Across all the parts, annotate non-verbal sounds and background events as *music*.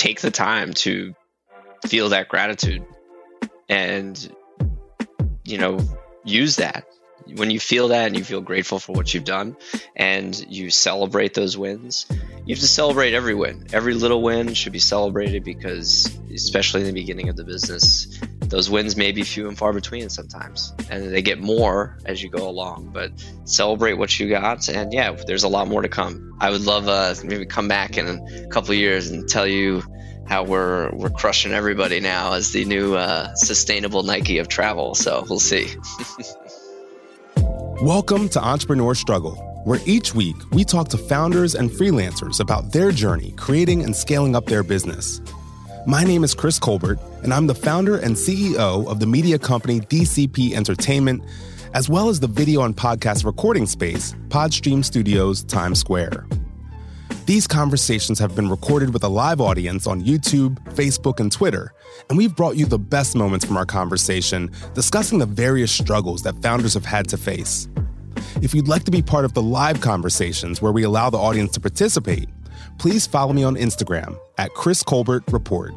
take the time to feel that gratitude and you know use that. When you feel that and you feel grateful for what you've done and you celebrate those wins you have to celebrate every win. Every little win should be celebrated because especially in the beginning of the business those wins may be few and far between sometimes and they get more as you go along but celebrate what you got and yeah there's a lot more to come. I would love uh, maybe come back in a couple years and tell you how we're we're crushing everybody now as the new uh, sustainable nike of travel so we'll see. *laughs* Welcome to entrepreneur struggle where each week we talk to founders and freelancers about their journey creating and scaling up their business my name is Chris Colbert, and I'm the founder and CEO of the media company DCP Entertainment, as well as the video and podcast recording space, Podstream Studios Times Square. These conversations have been recorded with a live audience on YouTube, Facebook, and Twitter, and we've brought you the best moments from our conversation discussing the various struggles that founders have had to face. If you'd like to be part of the live conversations where we allow the audience to participate, please follow me on Instagram at Chris Colbert Report.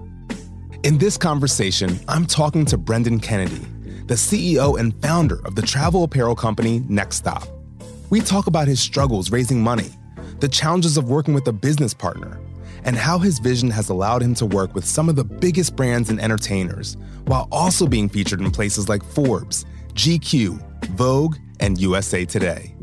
In this conversation, I'm talking to Brendan Kennedy, the CEO and founder of the travel apparel company Nxt Stop. We talk about his struggles raising money, the challenges of working with a business partner, and how his vision has allowed him to work with some of the biggest brands and entertainers while also being featured in places like Forbes, GQ, Vogue, and USA Today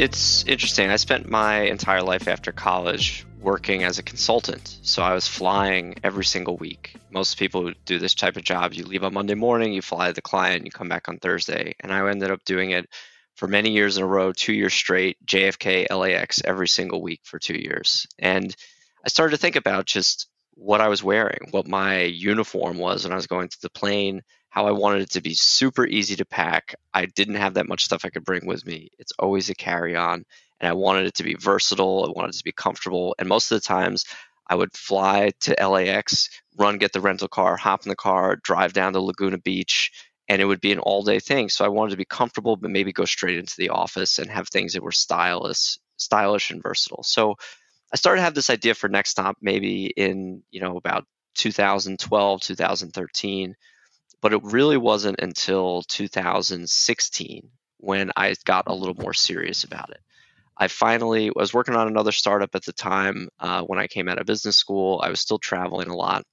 it's interesting. I spent my entire life after college working as a consultant. So I was flying every single week. Most people who do this type of job, you leave on Monday morning, you fly to the client, you come back on Thursday. And I ended up doing it for many years in a row, two years straight, JFK, LAX every single week for two years. And I started to think about just what I was wearing, what my uniform was when I was going to the plane, how I wanted it to be super easy to pack. I didn't have that much stuff I could bring with me. It's always a carry on. And I wanted it to be versatile. I wanted it to be comfortable. And most of the times, I would fly to LAX, run, get the rental car, hop in the car, drive down to Laguna Beach, and it would be an all day thing. So I wanted to be comfortable, but maybe go straight into the office and have things that were stylish, stylish and versatile. So I started to have this idea for Nxt Stop maybe in, you know, about 2012, 2013 but it really wasn't until 2016 when I got a little more serious about it. I finally was working on another startup at the time uh, when I came out of business school. I was still traveling a lot.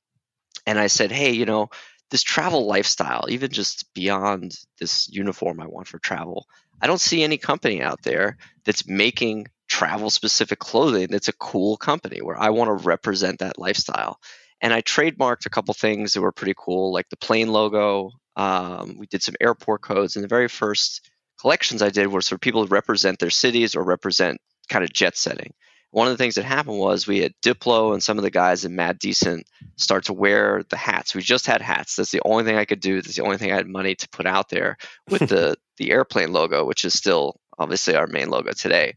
And I said, hey, you know, this travel lifestyle, even just beyond this uniform I want for travel, I don't see any company out there that's making travel specific clothing that's a cool company where I want to represent that lifestyle. And I trademarked a couple things that were pretty cool, like the plane logo. Um, we did some airport codes, and the very first collections I did were for people to represent their cities or represent kind of jet setting. One of the things that happened was we had Diplo and some of the guys in Mad Decent start to wear the hats. We just had hats. That's the only thing I could do. That's the only thing I had money to put out there with *laughs* the the airplane logo, which is still obviously our main logo today.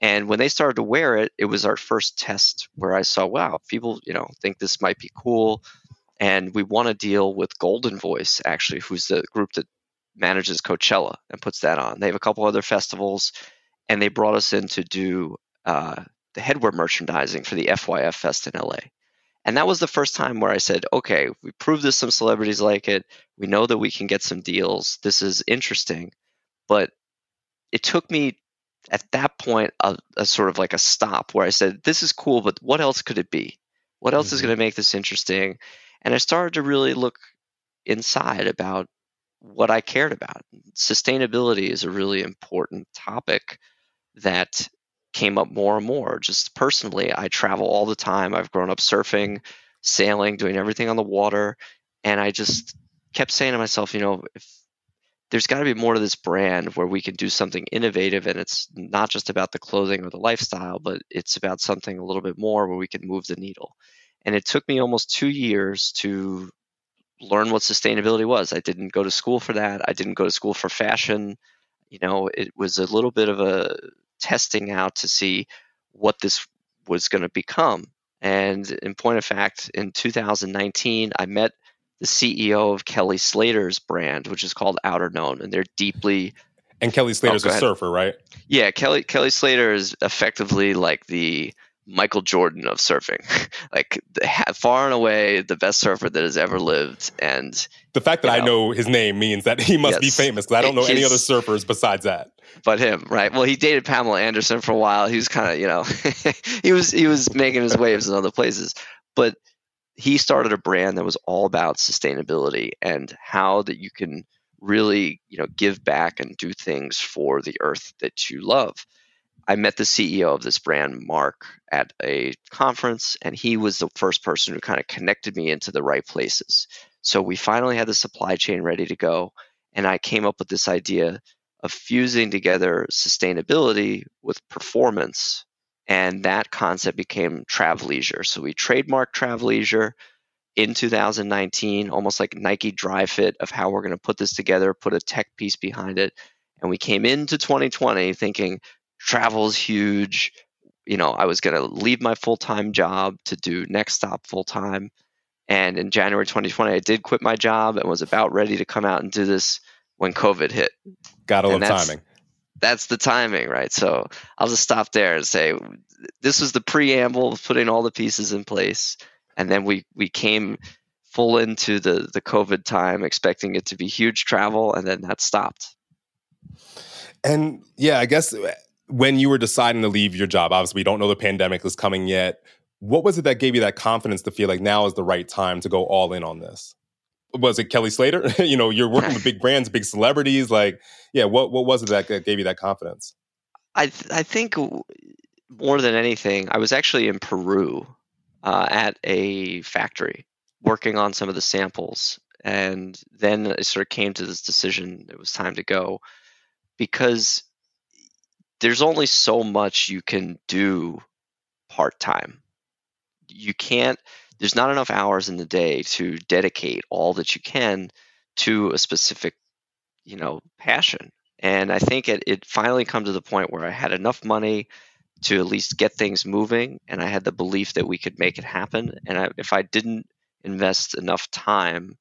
And when they started to wear it, it was our first test where I saw, wow, people, you know, think this might be cool. And we want to deal with Goldenvoice, actually, who's the group that manages Coachella and puts that on. They have a couple other festivals, and they brought us in to do uh, the headwear merchandising for the FYF Fest in LA. And that was the first time where I said, okay, we proved this, some celebrities like it. We know that we can get some deals. This is interesting. But it took me at that point a, a, sort of like a stop where I said, "This is cool, but what else could it be? What else mm-hmm. is going to make this interesting?" And I started to really look inside about what I cared about. Sustainability is a really important topic that came up more and more. Just personally, I travel all the time. I've grown up surfing, sailing, doing everything on the water, and I just kept saying to myself, you know, if there's got to be more to this brand where we can do something innovative and it's not just about the clothing or the lifestyle but it's about something a little bit more where we can move the needle. And it took me almost two years to learn what sustainability was. I didn't go to school for that. I didn't go to school for fashion. You know it was a little bit of a testing out to see what this was going to become. And in point of fact in 2019 i met the CEO of Kelly Slater's brand, which is called Outerknown, and they're deeply. And Kelly Slater's oh, a surfer, right? Yeah, Kelly Kelly Slater is effectively like the Michael Jordan of surfing, *laughs* like the, far and away the best surfer that has ever lived. And the fact that know, I know his name means that he must yes, be famous. Because I don't know any other surfers besides that. But him, right? Well, he dated Pamela Anderson for a while. He was kind of, you know, *laughs* he was he was making his waves in other places. But he started a brand that was all about sustainability and how that you can really, you know, give back and do things for the earth that you love. I met the CEO of this brand, Mark, at a conference, and he was the first person who kind of connected me into the right places. So we finally had the supply chain ready to go, and I came up with this idea of fusing together sustainability with performance. And that concept became Travleisure. So we trademarked Travleisure in 2019, almost like Nike Dri-FIT of how we're going to put this together, put a tech piece behind it. And we came into 2020 thinking travel's huge. You know, I was going to leave my full time job to do Nxt Stop full time. And in January 2020, I did quit my job and was about ready to come out and do this when COVID hit. Gotta love timing. That's the timing, right? So I'll just stop there and say this was the preamble putting all the pieces in place. And then we, we came full into the, the COVID time, expecting it to be huge travel, and then that stopped. And yeah, I guess uh, when you were deciding to leave your job, obviously we don't know the pandemic is coming yet. What was it that gave you that confidence to feel like now is the right time to go all in on this? Was it Kelly Slater? *laughs* you know, you're working with *laughs* big brands, big celebrities. Like, yeah, what what was it that gave you that confidence? I th- I think more than anything, I was actually in Peru uh, at a factory working on some of the samples, and then I sort of came to this decision. It was time to go because there's only so much you can do part time. You can't, there's not enough hours in the day to dedicate all that you can to a specific, you know, passion. And I think it, it finally come to the point where I had enough money to at least get things moving, and I had the belief that we could make it happen. And I, if I didn't invest enough time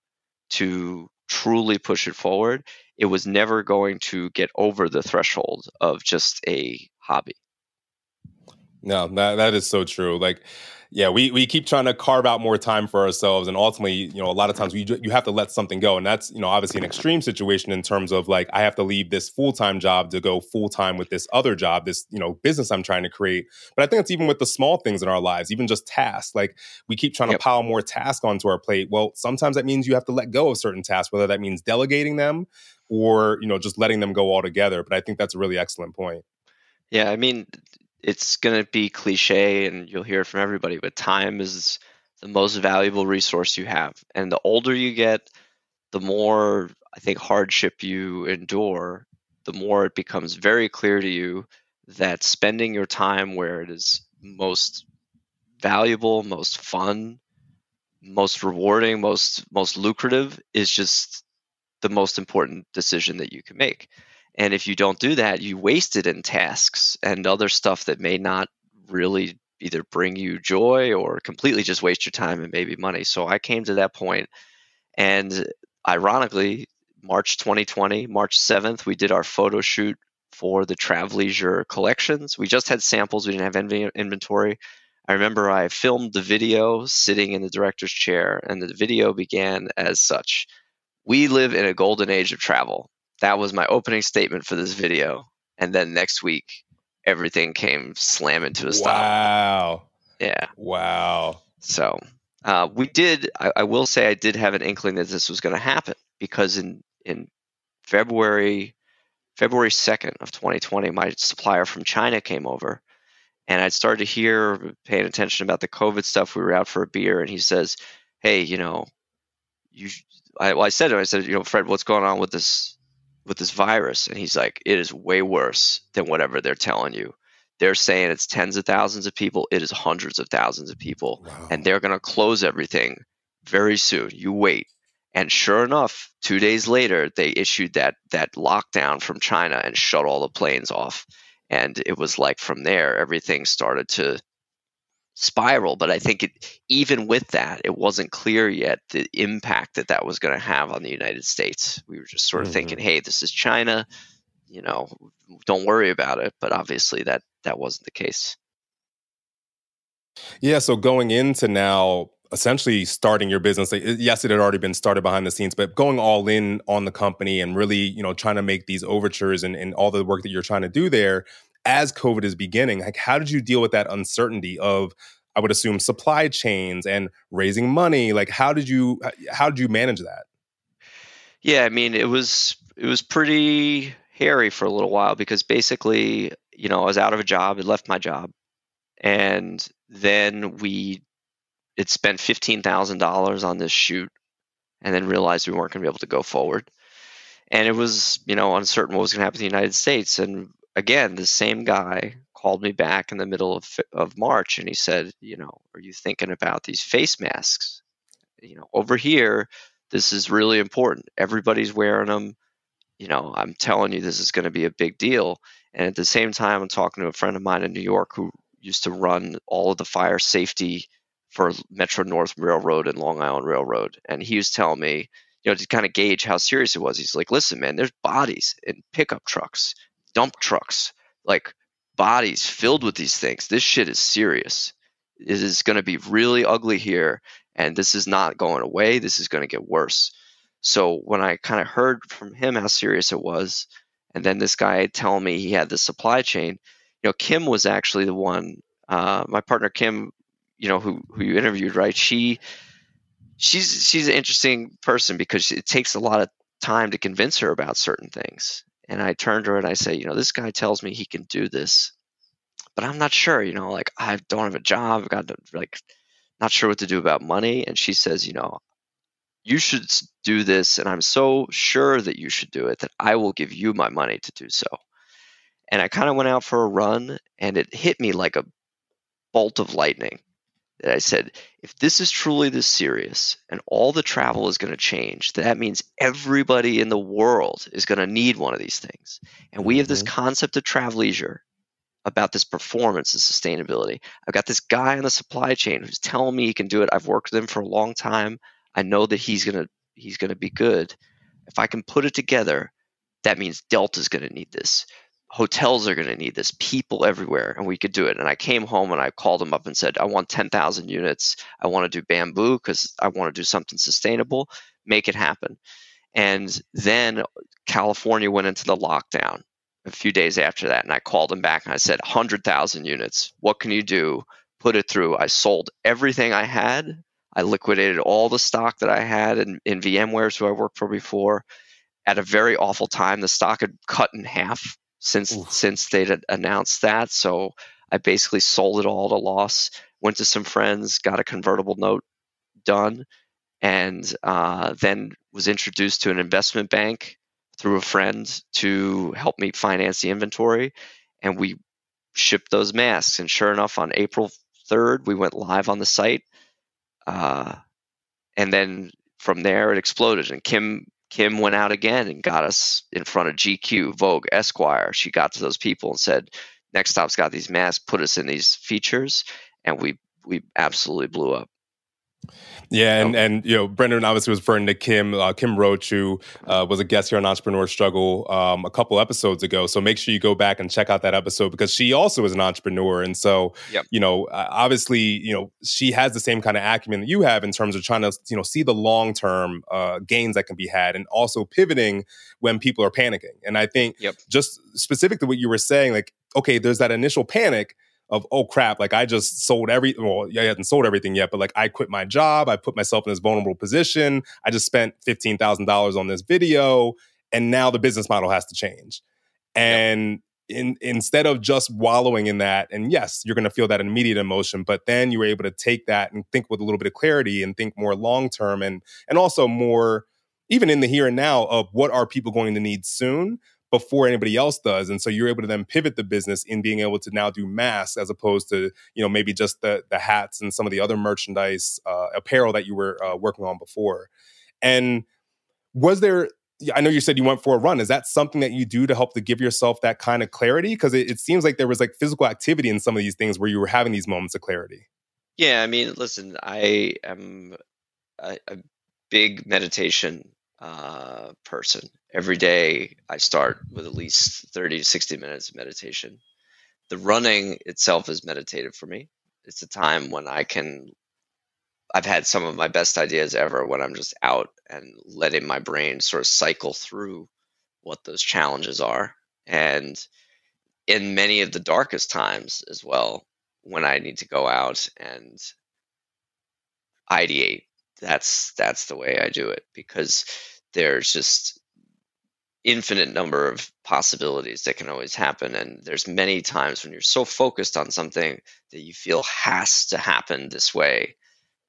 to truly push it forward, it was never going to get over the threshold of just a hobby. No, that that is so true. Like, yeah, we we keep trying to carve out more time for ourselves, and ultimately, you know, a lot of times we you have to let something go, and that's you know obviously an extreme situation in terms of like I have to leave this full time job to go full time with this other job, this you know business I'm trying to create. But I think it's even with the small things in our lives, even just tasks. Like we keep trying yep. to pile more tasks onto our plate. Well, sometimes that means you have to let go of certain tasks, whether that means delegating them or you know just letting them go altogether. But I think that's a really excellent point. Yeah, I mean, it's going to be cliche and you'll hear it from everybody, but time is the most valuable resource you have. And the older you get, the more I think hardship you endure, the more it becomes very clear to you that spending your time where it is most valuable, most fun, most rewarding, most most lucrative is just the most important decision that you can make. And if you don't do that, you waste it in tasks and other stuff that may not really either bring you joy or completely just waste your time and maybe money. So I came to that point and ironically, March 2020, March 7th, we did our photo shoot for the Travleisure collections. We just had samples, we didn't have inventory. I remember I filmed the video sitting in the director's chair, and the video began as such We live in a golden age of travel that was my opening statement for this video. And then next week, everything came slamming to a stop. Wow. Yeah. Wow. So uh, we did, I, I, will say, I did have an inkling that this was going to happen because in, in February, February 2nd of 2020, my supplier from China came over and I'd started to hear, paying attention about the COVID stuff. We were out for a beer and he says, Hey, you know, you, I, well, I said to him, I said, you know, Fred, what's going on with this with this virus and he's like it is way worse than whatever they're telling you. They're saying it's tens of thousands of people it is hundreds of thousands of people wow. and they're going to close everything very soon. You wait. And sure enough 2 days later they issued that that lockdown from China and shut all the planes off. And it was like from there everything started to spiral. But I think it, even with that, it wasn't clear yet the impact that that was going to have on the United States. We were just sort of mm-hmm. thinking, hey, this is China, you know, don't worry about it. But obviously, that that wasn't the case. Yeah, so going into now essentially starting your business yes it had already been started behind the scenes but going all in on the company and really you know trying to make these overtures and, and all the work that you're trying to do there as covid is beginning like how did you deal with that uncertainty of i would assume supply chains and raising money like how did you how did you manage that yeah i mean it was it was pretty hairy for a little while because basically you know i was out of a job had left my job and then we it spent fifteen thousand dollars on this shoot, and then realized we weren't going to be able to go forward. And it was you know uncertain what was going to happen in the United States. And again, the same guy called me back in the middle of of March, and he said, you know, are you thinking about these face masks? You know, over here, this is really important. Everybody's wearing them. You know, I'm telling you, this is going to be a big deal. And at the same time, I'm talking to a friend of mine in New York who used to run all of the fire safety for Metro North Railroad and Long Island Railroad. And he was telling me, you know, to kind of gauge how serious it was. He's like, listen, man, there's bodies in pickup trucks, dump trucks, like bodies filled with these things. This shit is serious. It is going to be really ugly here. And this is not going away. This is going to get worse. So when I kind of heard from him how serious it was, and then this guy telling me he had the supply chain, you know, Kim was actually the one. Uh, my partner Kim, you know, who who you interviewed, right? She she's she's an interesting person because it takes a lot of time to convince her about certain things. And I turned to her and I say, you know, this guy tells me he can do this, but I'm not sure. You know, like I don't have a job. I've got to, like not sure what to do about money. And she says, you know, you should do this, and I'm so sure that you should do it that I will give you my money to do so. And I kind of went out for a run and it hit me like a bolt of lightning. That I said, if this is truly this serious and all the travel is going to change, that means everybody in the world is going to need one of these things. And we have this mm-hmm. concept of Travleisure about this performance and sustainability. I've got this guy on the supply chain who's telling me he can do it. I've worked with him for a long time. I know that he's gonna he's gonna be good. If I can put it together, that means Delta's gonna need this hotels are going to need this, people everywhere, and we could do it. And I came home and I called them up and said, I want 10,000 units. I want to do bamboo because I want to do something sustainable. Make it happen. And then California went into the lockdown a few days after that. And I called them back and I said, 100,000 units. What can you do? Put it through. I sold everything I had. I liquidated all the stock that I had in, in VMware, who I worked for before. At a very awful time, the stock had cut in half since Oof. since they'd announced that. So I basically sold it all at a loss. Went to some friends, got a convertible note done, and uh, then was introduced to an investment bank through a friend to help me finance the inventory, and we shipped those masks. And sure enough, on April third, we went live on the site, uh, and then from there it exploded. And Kim Kim went out again and got us in front of GQ, Vogue, Esquire. She got to those people and said, NxtStop's got these masks, put us in these features, and we we absolutely blew up. Yeah, and, and you know, Brendan obviously was referring to Kim, uh, Kim Roach, who uh, was a guest here on Entrepreneur Struggle um, a couple episodes ago. So make sure you go back and check out that episode because she also is an entrepreneur, and so yep. you know, obviously, you know, she has the same kind of acumen that you have in terms of trying to you know see the long term uh, gains that can be had, and also pivoting when people are panicking. And I think yep. just specific to what you were saying, like, okay, there's that initial panic of oh crap like i just sold every well i hadn't sold everything yet but like i quit my job i put myself in this vulnerable position i just spent $15000 on this video and now the business model has to change and yep. in, instead of just wallowing in that and yes you're going to feel that immediate emotion but then you were able to take that and think with a little bit of clarity and think more long term and and also more even in the here and now of what are people going to need soon before anybody else does and so you're able to then pivot the business in being able to now do masks as opposed to you know maybe just the the hats and some of the other merchandise uh, apparel that you were uh, working on before and was there I know you said you went for a run. Is that something that you do to help to give yourself that kind of clarity? Because it, it, seems like there was like physical activity in some of these things where you were having these moments of clarity. Yeah, I mean, listen, I am a, a big meditation uh, person. Every day I start with at least 30 to 60 minutes of meditation. The running itself is meditative for me. it's a time when I can I've had some of my best ideas ever when I'm just out and letting my brain sort of cycle through what those challenges are. And in many of the darkest times as well, when I need to go out and ideate, that's that's the way I do it because there's just infinite number of possibilities that can always happen and there's many times when you're so focused on something that you feel has to happen this way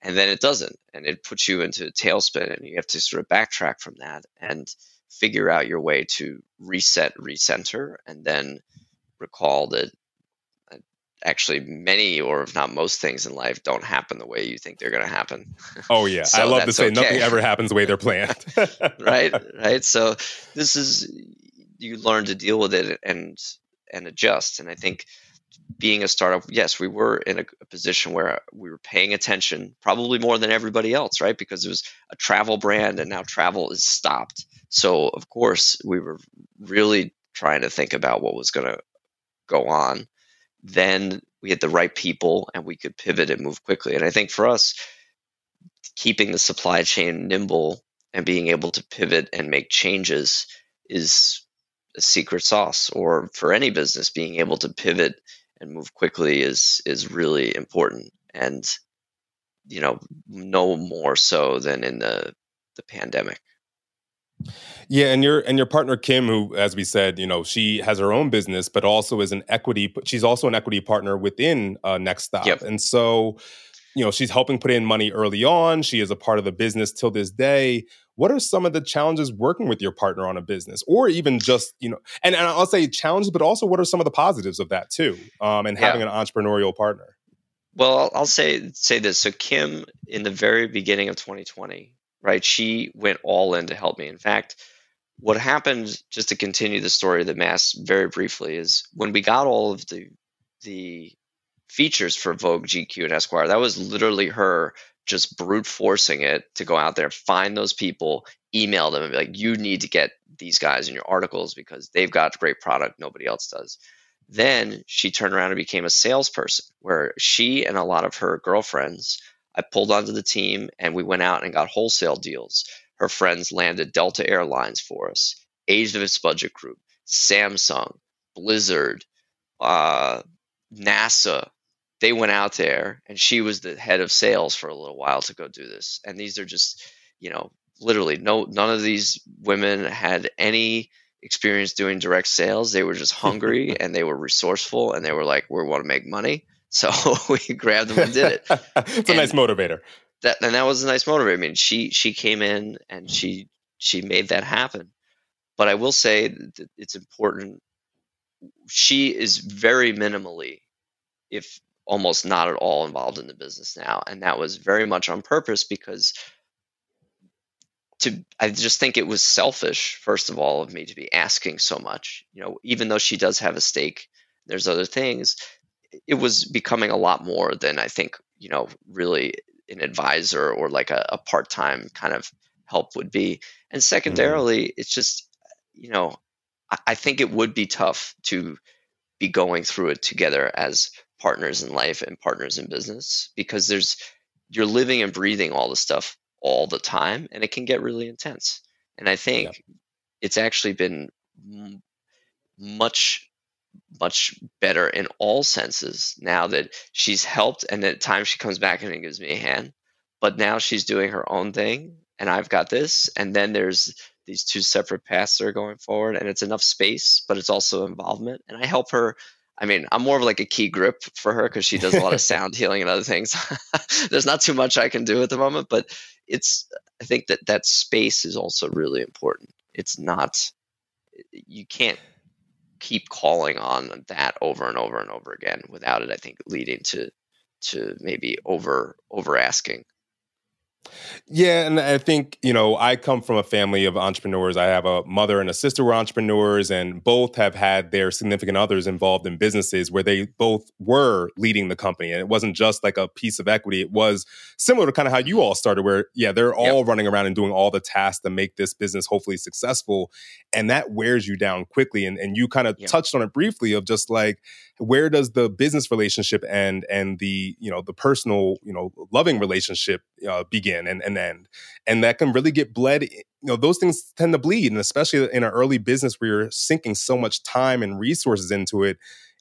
and then it doesn't and it puts you into a tailspin and you have to sort of backtrack from that and figure out your way to reset recenter and then recall that actually many or if not most things in life don't happen the way you think they're going to happen. *laughs* Oh yeah. So i love to say okay. nothing ever happens the way they're planned. *laughs* *laughs* Right right. So this is you learn to deal with it and and adjust. And i think being a startup yes we were in a, a position where we were paying attention probably more than everybody else right? Because it was a travel brand and now travel is stopped. So of course we were really trying to think about what was going to go on, then we had the right people and we could pivot and move quickly. And I think for us, keeping the supply chain nimble and being able to pivot and make changes is a secret sauce or for any business being able to pivot and move quickly is is really important and you know no more so than in the the pandemic yeah, and your and your partner Kim, who, as we said, you know, she has her own business, but also is an equity. She's also an equity partner within uh, Nxt Stop, yep. and so, you know, she's helping put in money early on. She is a part of the business till this day. What are some of the challenges working with your partner on a business, or even just you know, and, and I'll say challenges, but also what are some of the positives of that too, um, and having yeah. an entrepreneurial partner. Well, I'll say say this. So Kim, in the very beginning of 2020, right? She went all in to help me. In fact, what happened, just to continue the story of the mass very briefly, is when we got all of the the features for Vogue, GQ, and Esquire, that was literally her just brute forcing it to go out there, find those people, email them, and be like, "You need to get these guys in your articles because they've got great product nobody else does." Then she turned around and became a salesperson, where she and a lot of her girlfriends I pulled onto the team and we went out and got wholesale deals. Her friends landed Delta Airlines for us, Avis Budget Group, Samsung, Blizzard, uh, NASA. They went out there and she was the head of sales for a little while to go do this. And these are just, you know, literally no none of these women had any experience doing direct sales. They were just hungry *laughs* and they were resourceful and they were like, we want to make money. So *laughs* we grabbed them and did it. *laughs* it's and a nice motivator. That and that was a nice motivator. I mean, she she came in and she she made that happen. But I will say that it's important. She is very minimally, if almost not at all, involved in the business now, and that was very much on purpose because to I just think it was selfish, first of all, of me to be asking so much. You know, even though she does have a stake, there's other things it was becoming a lot more than I think, you know, really an advisor or like a, a part time kind of help would be. And mm-hmm. secondarily, mm-hmm. it's just, you know, I, I think it would be tough to be going through it together as partners in life and partners in business because there's, you're living and breathing all the stuff all the time and it can get really intense. And I think yeah. it's actually been m- much much better in all senses now that she's helped and at times she comes back and gives me a hand. But now she's doing her own thing and i've got this and then there's these two separate paths that are going forward and it's enough space but it's also involvement. And i help her i mean i'm more of like a key grip for her because she does a lot of *laughs* sound healing and other things. *laughs* There's not too much i can do at the moment but it's i think that that space is also really important. It's not you can't keep calling on that over and over and over again without it i think leading to to maybe over over asking yeah, and I think, you know, I come from a family of entrepreneurs. I have a mother and a sister who are entrepreneurs, and both have had their significant others involved in businesses where they both were leading the company. And it wasn't just like a piece of equity, it was similar to kind of how you all started, where, yeah, they're all yep. running around and doing all the tasks to make this business hopefully successful. And that wears you down quickly. And, and you kind of yep. touched on it briefly of just like, where does the business relationship end and the you know the personal you know loving relationship uh, begin and, and end and that can really get bled you know those things tend to bleed and especially in an early business where you're sinking so much time and resources into it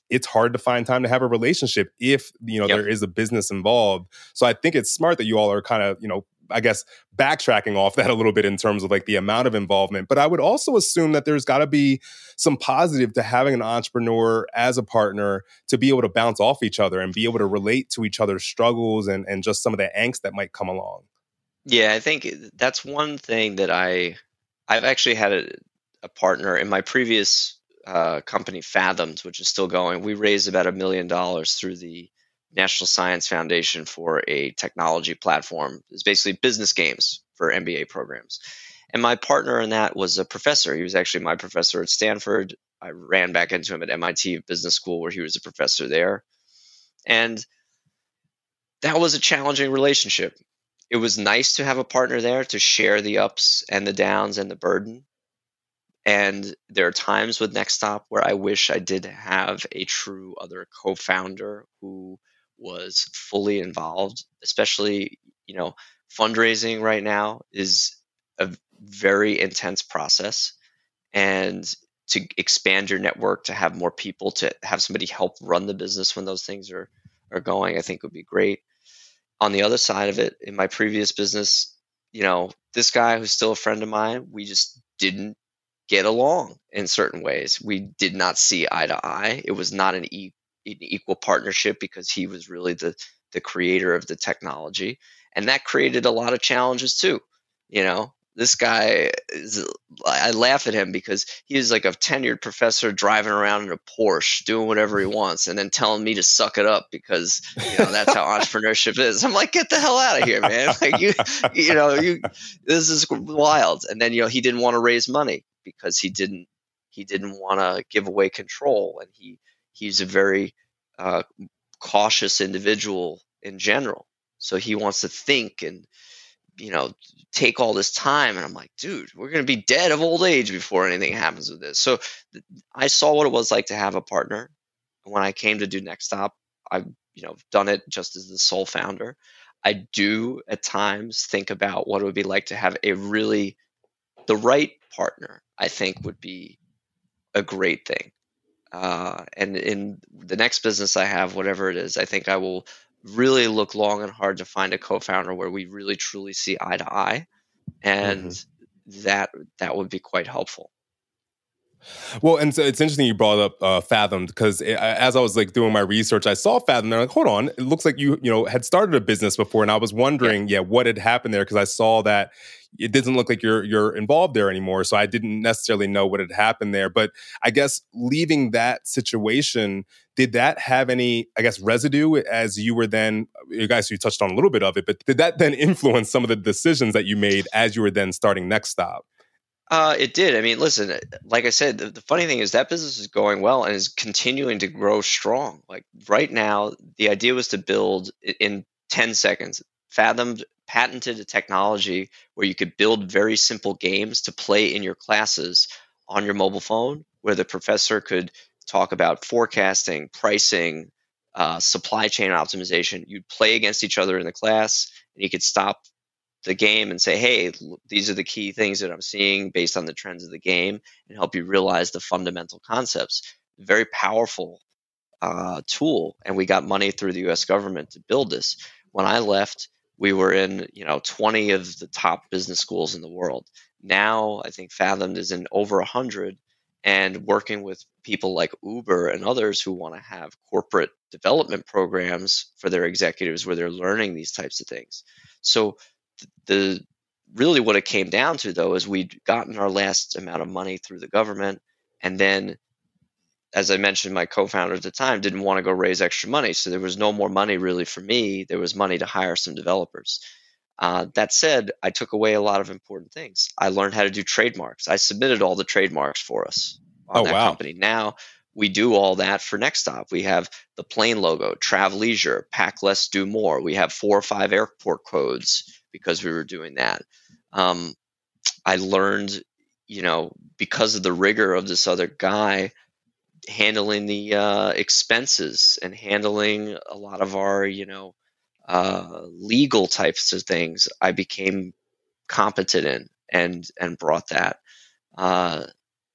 it's hard to find time to have a relationship if you know yep. there is a business involved so i think it's smart that you all are kind of you know I guess backtracking off that a little bit in terms of like the amount of involvement. But I would also assume that there's got to be some positive to having an entrepreneur as a partner to be able to bounce off each other and be able to relate to each other's struggles and, and just some of the angst that might come along. Yeah, I think that's one thing that I I've actually had a, a partner in my previous uh, company, Fathoms, which is still going. We raised about a million dollars through the National Science Foundation for a technology platform. It's basically business games for MBA programs. And my partner in that was a professor. He was actually my professor at Stanford. I ran back into him at MIT Business School, where he was a professor there. And that was a challenging relationship. It was nice to have a partner there to share the ups and the downs and the burden. And there are times with NxtStop where I wish I did have a true other co founder who was fully involved, especially, you know, fundraising right now is a very intense process. And to expand your network, to have more people, to have somebody help run the business when those things are, are going, I think would be great. On the other side of it, in my previous business, you know, this guy who's still a friend of mine, we just didn't get along in certain ways. We did not see eye to eye. It was not an e- an equal partnership because he was really the the creator of the technology, and that created a lot of challenges too. You know, this guy is, I laugh at him because he is like a tenured professor driving around in a Porsche doing whatever he *laughs* wants and then telling me to suck it up because you know that's how *laughs* entrepreneurship is. I'm like, get the hell out of here, man. *laughs* Like you you know, you this is wild. And then you know, he didn't want to raise money because he didn't he didn't want to give away control and he he's a very uh, cautious individual in general. So he wants to think and you know take all this time. And i'm like dude we're going to be dead of old age before anything happens with this. So th- i saw what it was like to have a partner. And when i came to do Nxt Stop i've you know done it just as the sole founder. I do at times think about what it would be like to have a really the right partner i think would be a great thing uh, and in the next business I have, whatever it is, I think I will really look long and hard to find a co-founder where we really truly see eye to eye, and mm-hmm. that that would be quite helpful. Well, and so it's interesting you brought up uh, Fathomed because as I was like doing my research, I saw Fathom. And I'm like, hold on, it looks like you you know had started a business before, and I was wondering, yeah, yeah what had happened there because I saw that it doesn't look like you're you're involved there anymore. So I didn't necessarily know what had happened there. But I guess leaving that situation, did that have any, I guess, residue as you were then, you guys, you touched on a little bit of it, but did that then *laughs* influence some of the decisions that you made as you were then starting NxtStop? Uh, it did. I mean, listen, uh, like I said, the, the, funny thing is that business is going well and is continuing to grow strong. Like right now, the idea was to build in 10 seconds, fathomed, patented a technology where you could build very simple games to play in your classes on your mobile phone, where the professor could talk about forecasting, pricing, uh, supply chain optimization. You'd play against each other in the class, and you could stop the game and say, hey, these are the key things that I'm seeing based on the trends of the game and help you realize the fundamental concepts. Very powerful uh, tool. And we got money through the US government to build this. When I left, we were in, you know, 20 of the top business schools in the world. Now I think Fathomed is in over 100 and working with people like Uber and others who want to have corporate development programs for their executives where they're learning these types of things. So the really what it came down to though is we'd gotten our last amount of money through the government and then as i mentioned my co-founder at the time didn't want to go raise extra money so there was no more money really for me there was money to hire some developers uh, that said i took away a lot of important things i learned how to do trademarks i submitted all the trademarks for us on oh, that wow. company now we do all that for NxtStop. We have the plane logo, Travleisure, Pack Less, Do More. We have four or five airport codes because we were doing that. Um, I learned, you know, because of the rigor of this other guy, handling the uh, expenses and handling a lot of our, you know, uh, legal types of things, I became competent in and and brought that. Uh,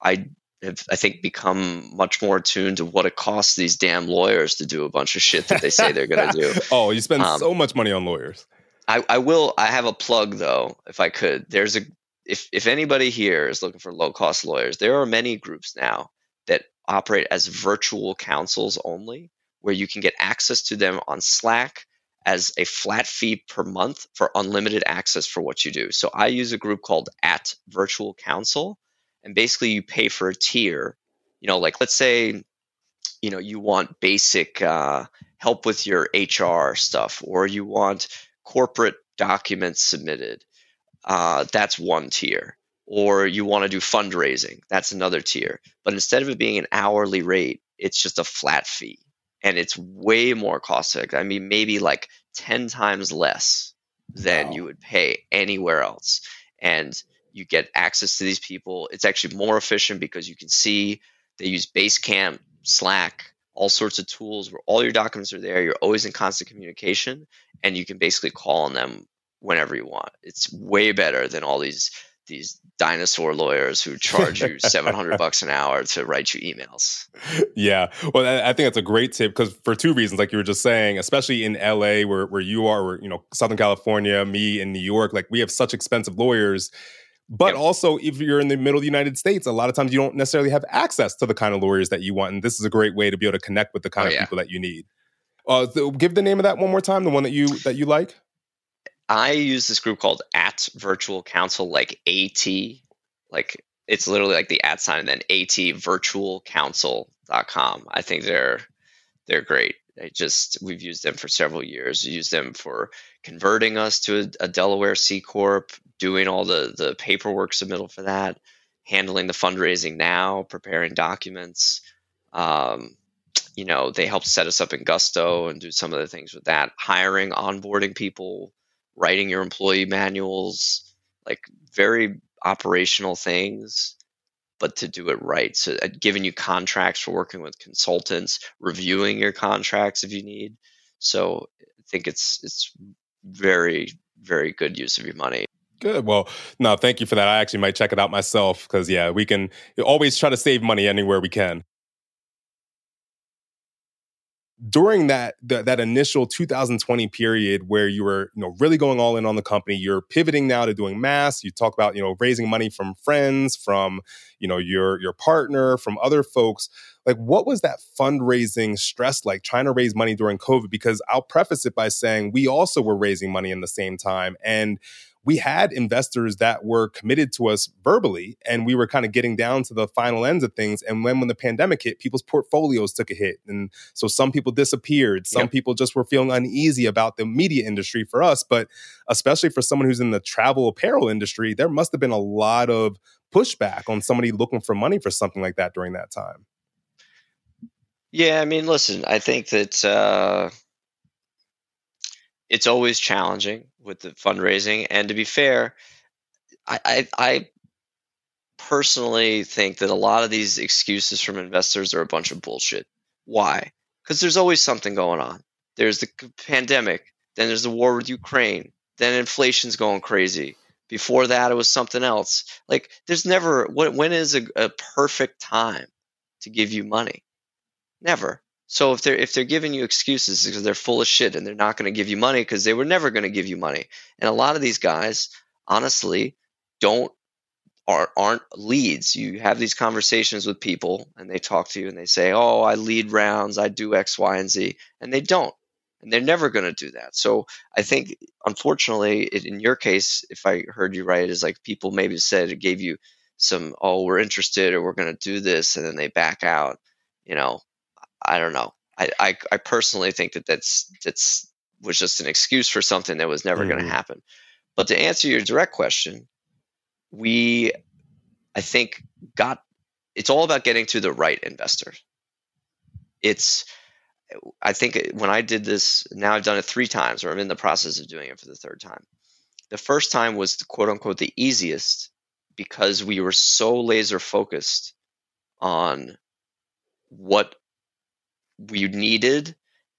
I have, I think, become much more attuned to what it costs these damn lawyers to do a bunch of shit that they say they're going to do. *laughs* oh, you spend um, so much money on lawyers. I, I will. I have a plug though, if I could. There's a if if anybody here is looking for low cost lawyers, there are many groups now that operate as virtual counsels only, where you can get access to them on Slack as a flat fee per month for unlimited access for what you do. So I use a group called at virtual counsel and basically you pay for a tier you know like let's say you know you want basic uh, help with your hr stuff or you want corporate documents submitted uh, that's one tier. Or you want to do fundraising that's another tier. But instead of it being an hourly rate it's just a flat fee. And it's way more cost effective. I mean maybe like 10 times less than wow. you would pay anywhere else. And you get access to these people. It's actually more efficient because you can see they use Basecamp, Slack, all sorts of tools where all your documents are there. You're always in constant communication, and you can basically call on them whenever you want. It's way better than all these these dinosaur lawyers who charge you 700 *laughs* bucks an hour to write you emails. Yeah. Well, I think that's a great tip because for two reasons, like you were just saying, especially in LA where, where you are, where, you know, Southern California, me in New York, like we have such expensive lawyers but yep. also, if you're in the middle of the United States, a lot of times you don't necessarily have access to the kind of lawyers that you want. And this is a great way to be able to connect with the kind oh, of yeah. people that you need. Uh, give the name of that one more time, the one that you that you like. I use this group called at virtual counsel, like AT, like it's literally like the at sign and then at virtualcounsel.com. I think they're they're great. Just we've used them for several years. We them for converting us to a, a Delaware C corp, doing all the the paperwork submittal for that, handling the fundraising now, preparing documents. Um, you know, they help set us up in Gusto and do some of the things with that. Hiring, onboarding people, writing your employee manuals, like very operational things, but to do it right. So, uh, giving you contracts for working with consultants, reviewing your contracts if you need. So, I think it's it's very very good use of your money. Good. Well, no, thank you for that. I actually might check it out myself because, yeah, we can always try to save money anywhere we can. During that, that that initial 2020 period where you were, you know, really going all in on the company, you're pivoting now to doing mass. You talk about, you know, raising money from friends, from, you know, your your partner, from other folks. Like, what was that fundraising stress like trying to raise money during COVID? Because I'll preface it by saying we also were raising money in the same time, and we had investors that were committed to us verbally and we were kind of getting down to the final ends of things and when when the pandemic hit people's portfolios took a hit and so some people disappeared some yep. people just were feeling uneasy about the media industry for us but especially for someone who's in the travel apparel industry there must have been a lot of pushback on somebody looking for money for something like that during that time yeah i mean listen i think that uh it's always challenging with the fundraising. And to be fair, I, I, I personally think that a lot of these excuses from investors are a bunch of bullshit. Why? Because there's always something going on. There's the pandemic, then there's the war with Ukraine, then inflation's going crazy. Before that, it was something else. Like, there's never, when, is a, a perfect time to give you money? Never. So if they're if they're giving you excuses because they're full of shit and they're not going to give you money because they were never going to give you money, and a lot of these guys, honestly, don't are aren't leads. You have these conversations with people and they talk to you and they say, "Oh, I lead rounds, I do X, Y, and Z," and they don't, and they're never going to do that. So I think, unfortunately, in your case, if I heard you right, is like people maybe said it gave you some, "Oh, we're interested," or "We're going to do this," and then they back out. You know, I don't know. I, I, I personally think that that's that's was just an excuse for something that was never mm-hmm. going to happen. But to answer your direct question, we I think got it's all about getting to the right investor. It's I think when I did this, now I've done it three times, or I'm in the process of doing it for the third time. The first time was the quote unquote the easiest because we were so laser focused on what we needed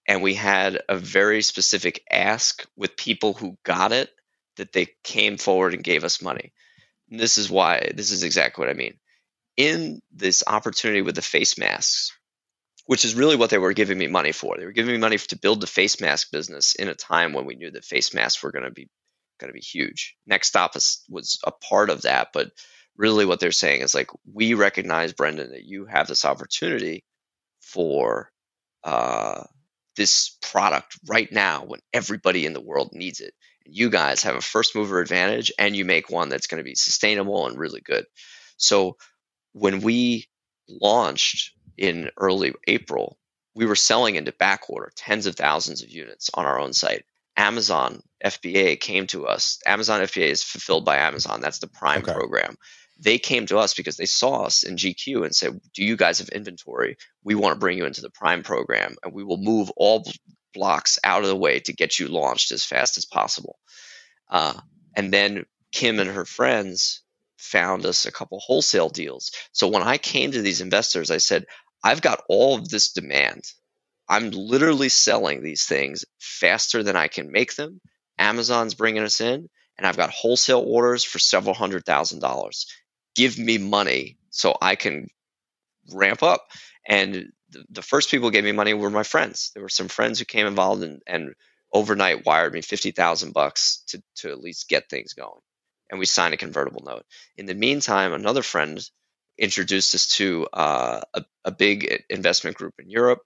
and we had a very specific ask with people who got it that they came forward and gave us money. And this is why this is exactly what I mean. In this opportunity with the face masks, which is really what they were giving me money for. They were giving me money to build the face mask business in a time when we knew that face masks were going to be going to be huge. Next was, was a part of that, but really what they're saying is like we recognize Brendan that you have this opportunity for uh, this product right now when everybody in the world needs it. You guys have a first mover advantage and you make one that's going to be sustainable and really good. So when we launched in early April, we were selling into back order tens of thousands of units on our own site. Amazon FBA came to us. Amazon FBA is fulfilled by Amazon. That's the Prime okay. program. They came to us because they saw us in GQ and said, "Do you guys have inventory? We want to bring you into the Prime program, and we will move all blocks out of the way to get you launched as fast as possible." Uh, and then Kim and her friends found us a couple wholesale deals. So when I came to these investors, I said, I've got all of this demand. I'm literally selling these things faster than I can make them. Amazon's bringing us in, and I've got wholesale orders for several hundred thousand dollars. Give me money so I can ramp up. And the, the first people who gave me money were my friends. There were some friends who came involved and, and overnight wired me fifty thousand bucks to to at least get things going. And we signed a convertible note. In the meantime, another friend introduced us to uh, a, a big investment group in Europe.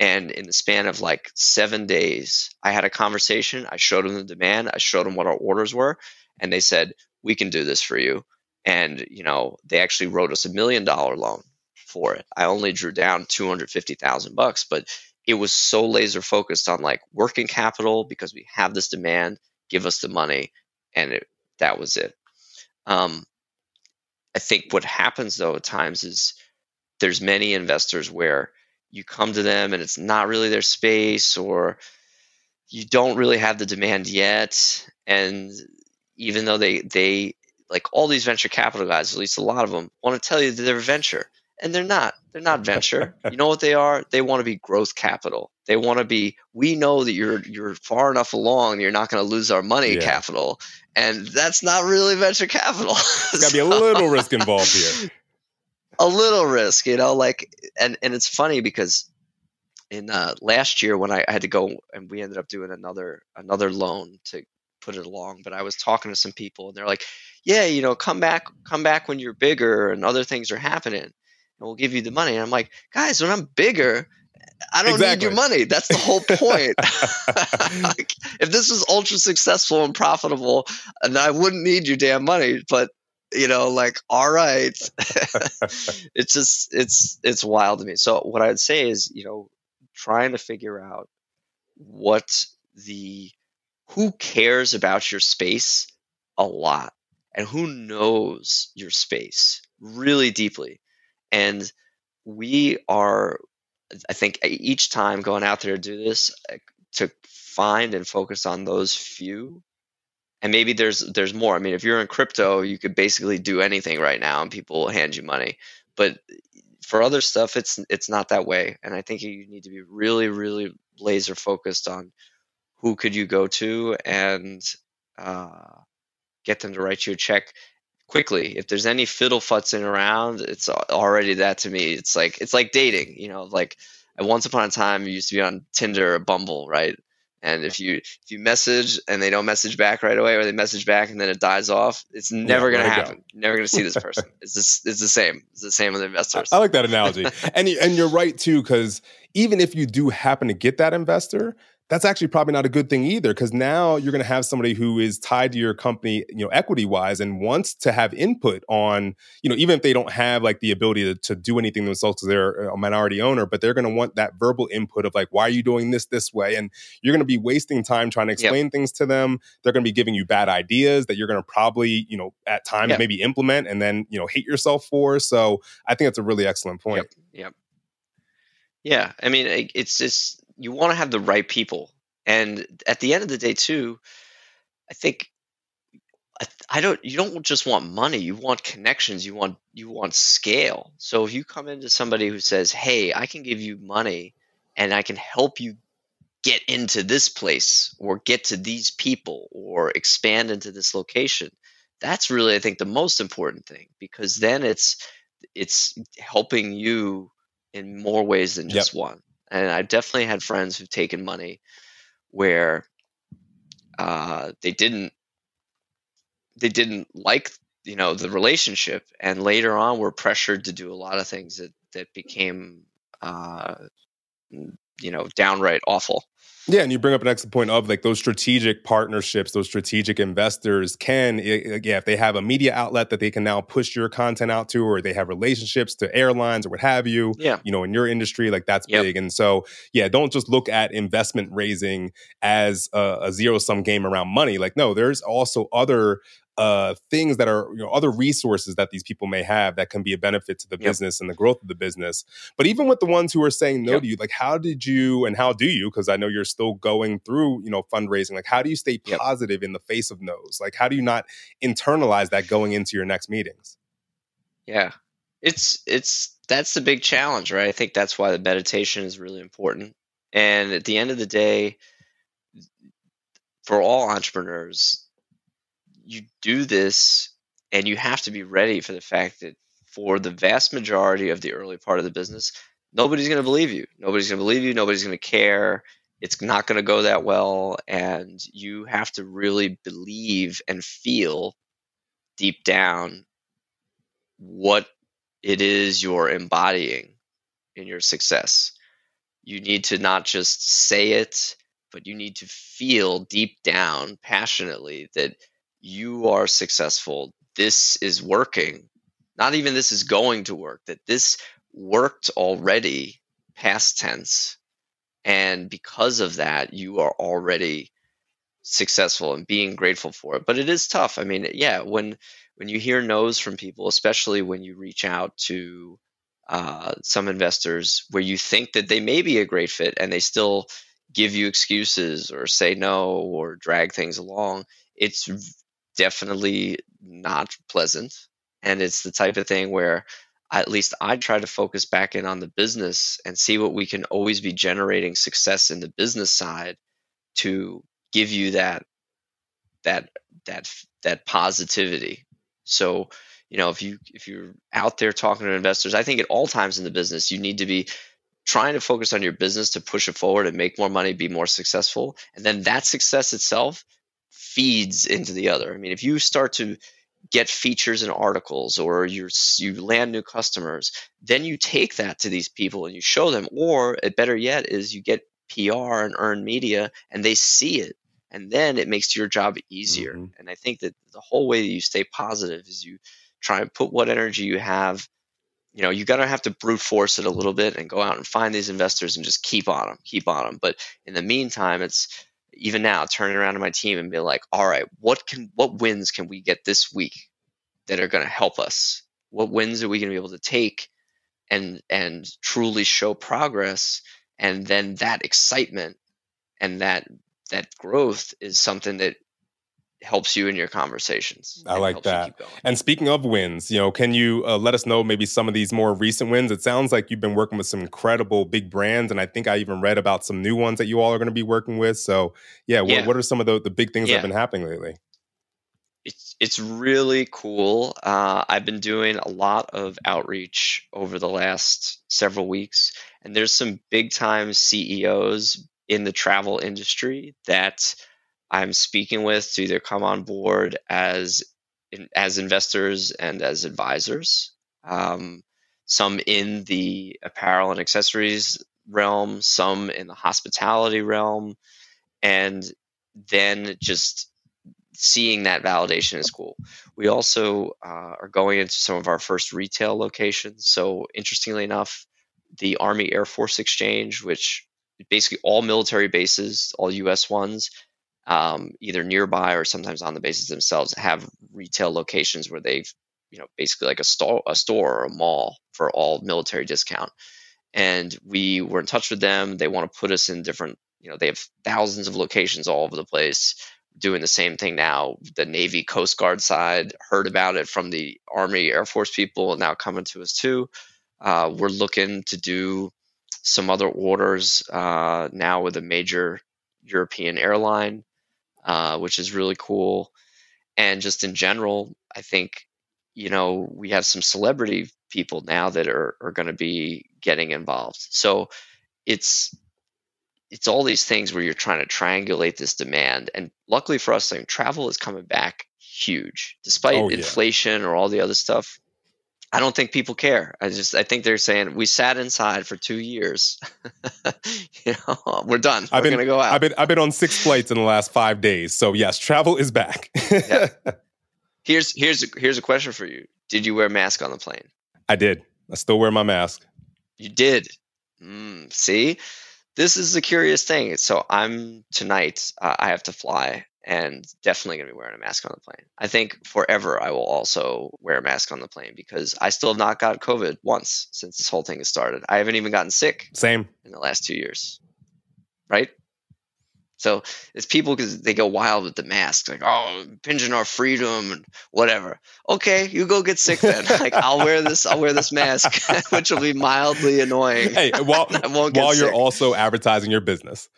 And in the span of like seven days, I had a conversation. I showed them the demand. I showed them what our orders were. And they said, we can do this for you. And, you know, they actually wrote us a million dollar loan for it. I only drew down 250,000 bucks, but it was so laser focused on like working capital because we have this demand, give us the money. And it, that was it. Um, I think what happens though at times is there's many investors where you come to them and it's not really their space or you don't really have the demand yet and even though they they like all these venture capital guys at least a lot of them want to tell you that they're venture and they're not. They're not venture. *laughs* You know what they are? They want to be growth capital. They want to be we know that you're you're far enough along you're not going to lose our money yeah. capital and that's not really venture capital. There's *laughs* got to be a little risk involved here. *laughs* A little risk you know like and and it's funny because in uh, last year when I, I had to go and we ended up doing another another loan to put it along but i was talking to some people and they're like yeah you know come back come back when you're bigger and other things are happening and we'll give you the money and i'm like guys when i'm bigger I don't exactly. need your money. That's the whole point. *laughs* *laughs* if this was ultra successful and profitable, and I wouldn't need your damn money, but you know, like, all right. *laughs* it's just it's it's wild to me. So what I'd say is, you know, trying to figure out what the who cares about your space a lot and who knows your space really deeply. And we are I think each time going out there to do this, uh, to find and focus on those few, and maybe there's there's more. I mean, if you're in crypto, you could basically do anything right now, and people will hand you money. But for other stuff, it's it's not that way. And I think you need to be really, really laser focused on who could you go to and uh, get them to write you a check quickly. If there's any fiddle futzing around, it's already that to me. It's like it's like dating, you know, like uh, once upon a time you used to be on Tinder or Bumble, right? And if you if you message and they don't message back right away, or they message back and then it dies off, it's never yeah, gonna happen. Go. Never gonna see this person. *laughs* it's just it's the same. It's the same with investors. I, I like that analogy, and and you're right too, because even if you do happen to get that investor, that's actually probably not a good thing either because now you're going to have somebody who is tied to your company you know equity wise and wants to have input on you know even if they don't have like the ability to, to do anything themselves because they're a minority owner but they're going to want that verbal input of like why are you doing this this way and you're going to be wasting time trying to explain yep. things to them they're going to be giving you bad ideas that you're going to probably you know at times yep. maybe implement and then you know hate yourself for so i think that's a really excellent point yep, yep. yeah i mean it's just you want to have the right people. And at the end of the day, too, I think I don't you don't just want money, you want connections, you want you want scale. So if you come into somebody who says, "Hey, I can give you money and I can help you get into this place or get to these people or expand into this location." That's really I think the most important thing because then it's it's helping you in more ways than just yep. one. And I definitely had friends who've taken money where uh, they didn't they didn't like you know the relationship. And later on were pressured to do a lot of things that that became uh, you know downright awful yeah, and you bring up an excellent point of like those strategic partnerships, those strategic investors can, yeah, if they have a media outlet that they can now push your content out to, or they have relationships to airlines or what have you, yeah. you know, in your industry, like that's yep. big. And so, yeah, don't just look at investment raising as a, a zero sum game around money. Like, no, there's also other uh, things that are you know other resources that these people may have that can be a benefit to the yep. business and the growth of the business but even with the ones who are saying no yep. to you like how did you and how do you because i know you're still going through you know fundraising like how do you stay yep. positive in the face of no's like how do you not internalize that going into your next meetings yeah it's it's that's the big challenge right i think that's why the meditation is really important and at the end of the day for all entrepreneurs you do this and you have to be ready for the fact that for the vast majority of the early part of the business, nobody's going to believe you. Nobody's going to believe you. Nobody's going to care. It's not going to go that well. And you have to really believe and feel deep down what it is you're embodying in your success. You need to not just say it, but you need to feel deep down passionately that you are successful. This is working. Not even this is going to work, that this worked already, past tense. And because of that, you are already successful and being grateful for it. But it is tough. I mean, yeah, when when you hear no's from people, especially when you reach out to uh, some investors where you think that they may be a great fit and they still give you excuses or say no or drag things along, it's definitely not pleasant. And it's the type of thing where at least I try to focus back in on the business and see what we can always be generating success in the business side to give you that that that that positivity. So, you know, if you if you're out there talking to investors, I think at all times in the business you need to be trying to focus on your business to push it forward and make more money, be more successful. And then that success itself feeds into the other. I mean, if you start to get features and articles or you you land new customers, then you take that to these people and you show them. Or better yet, is you get PR and earned media and they see it, and then it makes your job easier. Mm-hmm. And I think that the whole way that you stay positive is you try and put what energy you have. You know, you got to have to brute force it a little bit and go out and find these investors and just keep on them, keep on them. But in the meantime, it's even now turning around to my team and be like, all right, what can what wins can we get this week that are going to help us? What wins are we going to be able to take and and truly show progress? And then that excitement and that that growth is something that helps you in your conversations. I like that. And speaking of wins, you know, can you uh, let us know maybe some of these more recent wins? It sounds like you've been working with some incredible big brands, and I think I even read about some new ones that you all are going to be working with. So, yeah, yeah. What, what, are some of the, the big things yeah. that have been happening lately? It's it's really cool. Uh, I've been doing a lot of outreach over the last several weeks, and there's some big time CEOs in the travel industry that I'm speaking with to either come on board as as investors and as advisors. Um, some in the apparel and accessories realm, some in the hospitality realm, and then just seeing that validation is cool. We also uh, are going into some of our first retail locations. So, interestingly enough, the Army Air Force Exchange, which basically all military bases, all U.S. ones, um, either nearby or sometimes on the bases themselves have retail locations where they've you know basically like a store a store or a mall for all military discount and we were in touch with them they want to put us in different you know they have thousands of locations all over the place doing the same thing now. The Navy, Coast Guard side heard about it from the Army, Air Force people, and now coming to us too. Uh, we're looking to do some other orders uh, now with a major European airline, uh, which is really cool. And just in general, I think, you know, we have some celebrity people now that are, are going to be getting involved. So it's it's all these things where you're trying to triangulate this demand. And luckily for us, like, travel is coming back huge, despite oh, yeah. inflation or all the other stuff. I don't think people care. I just I think they're saying we sat inside for two years. *laughs* you know, *laughs* we're done. I've we're been, gonna go out. I've been I've been on six flights in the last five days. So yes, travel is back. yeah. *laughs* Here's here's a, here's a question for you. Did you wear a mask on the plane? I did. I still wear my mask. You did. Mm, see, this is a curious thing. So I'm tonight. Uh, I have to fly, and definitely going to be wearing a mask on the plane. I think forever I will also wear a mask on the plane because I still have not got COVID once since this whole thing has started. I haven't even gotten sick. Same in the last two years, right? So it's people because they go wild with the masks, like, oh, impinging our freedom and whatever. Okay, you go get sick then. *laughs* like I'll wear this, I'll wear this mask, *laughs* which will be mildly annoying. Hey, while *laughs* while you're also advertising your business.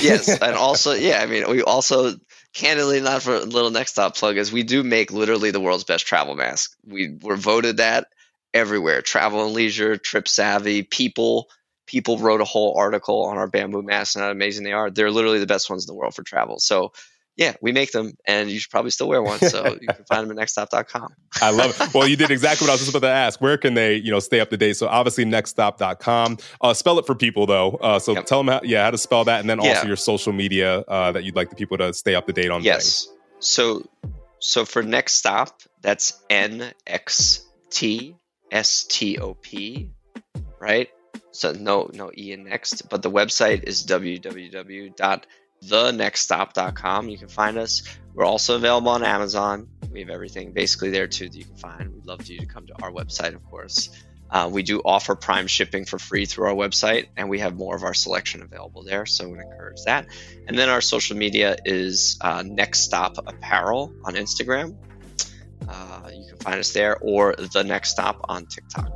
Yes, *laughs* and also, yeah, I mean, we also candidly not for a little Nxt Stop plug is we do make literally the world's best travel mask. We were voted that everywhere. Travel and leisure, TripSavvy, people people wrote a whole article on our bamboo masks and how amazing they are. They're literally the best ones in the world for travel. So yeah, we make them and you should probably still wear one. So you can find them at nxtstop.com. I love it. Well, you did exactly what I was just about to ask. Where can they, you know, stay up to date? So obviously nxtstop.com. Uh, spell it for people though. Uh, so yep. tell them how, yeah, how to spell that. And then also yeah. your social media uh, that you'd like the people to stay up to date on. Yes. Things. So, so for Nxt Stop, that's N X T S T O P, right? So no no e in next, but the website is www.thenxtstop.com. You can find us. We're also available on Amazon. We have everything basically there too that you can find. We'd love for you to come to our website, of course. Uh, we do offer Prime shipping for free through our website, and we have more of our selection available there. So we encourage that. And then our social media is uh, Nxt Stop Apparel on Instagram. Uh, you can find us there, or The Nxt Stop on TikTok.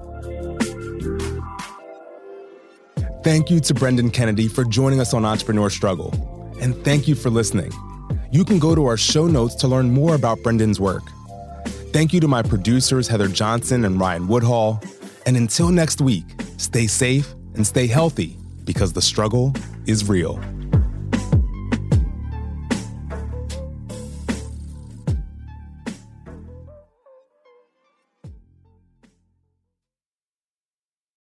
Thank you to Brendan Kennedy for joining us on Entrepreneur Struggle. And thank you for listening. You can go to our show notes to learn more about Brendan's work. Thank you to my producers, Heather Johnson and Ryan Woodhall. And until next week, stay safe and stay healthy because the struggle is real.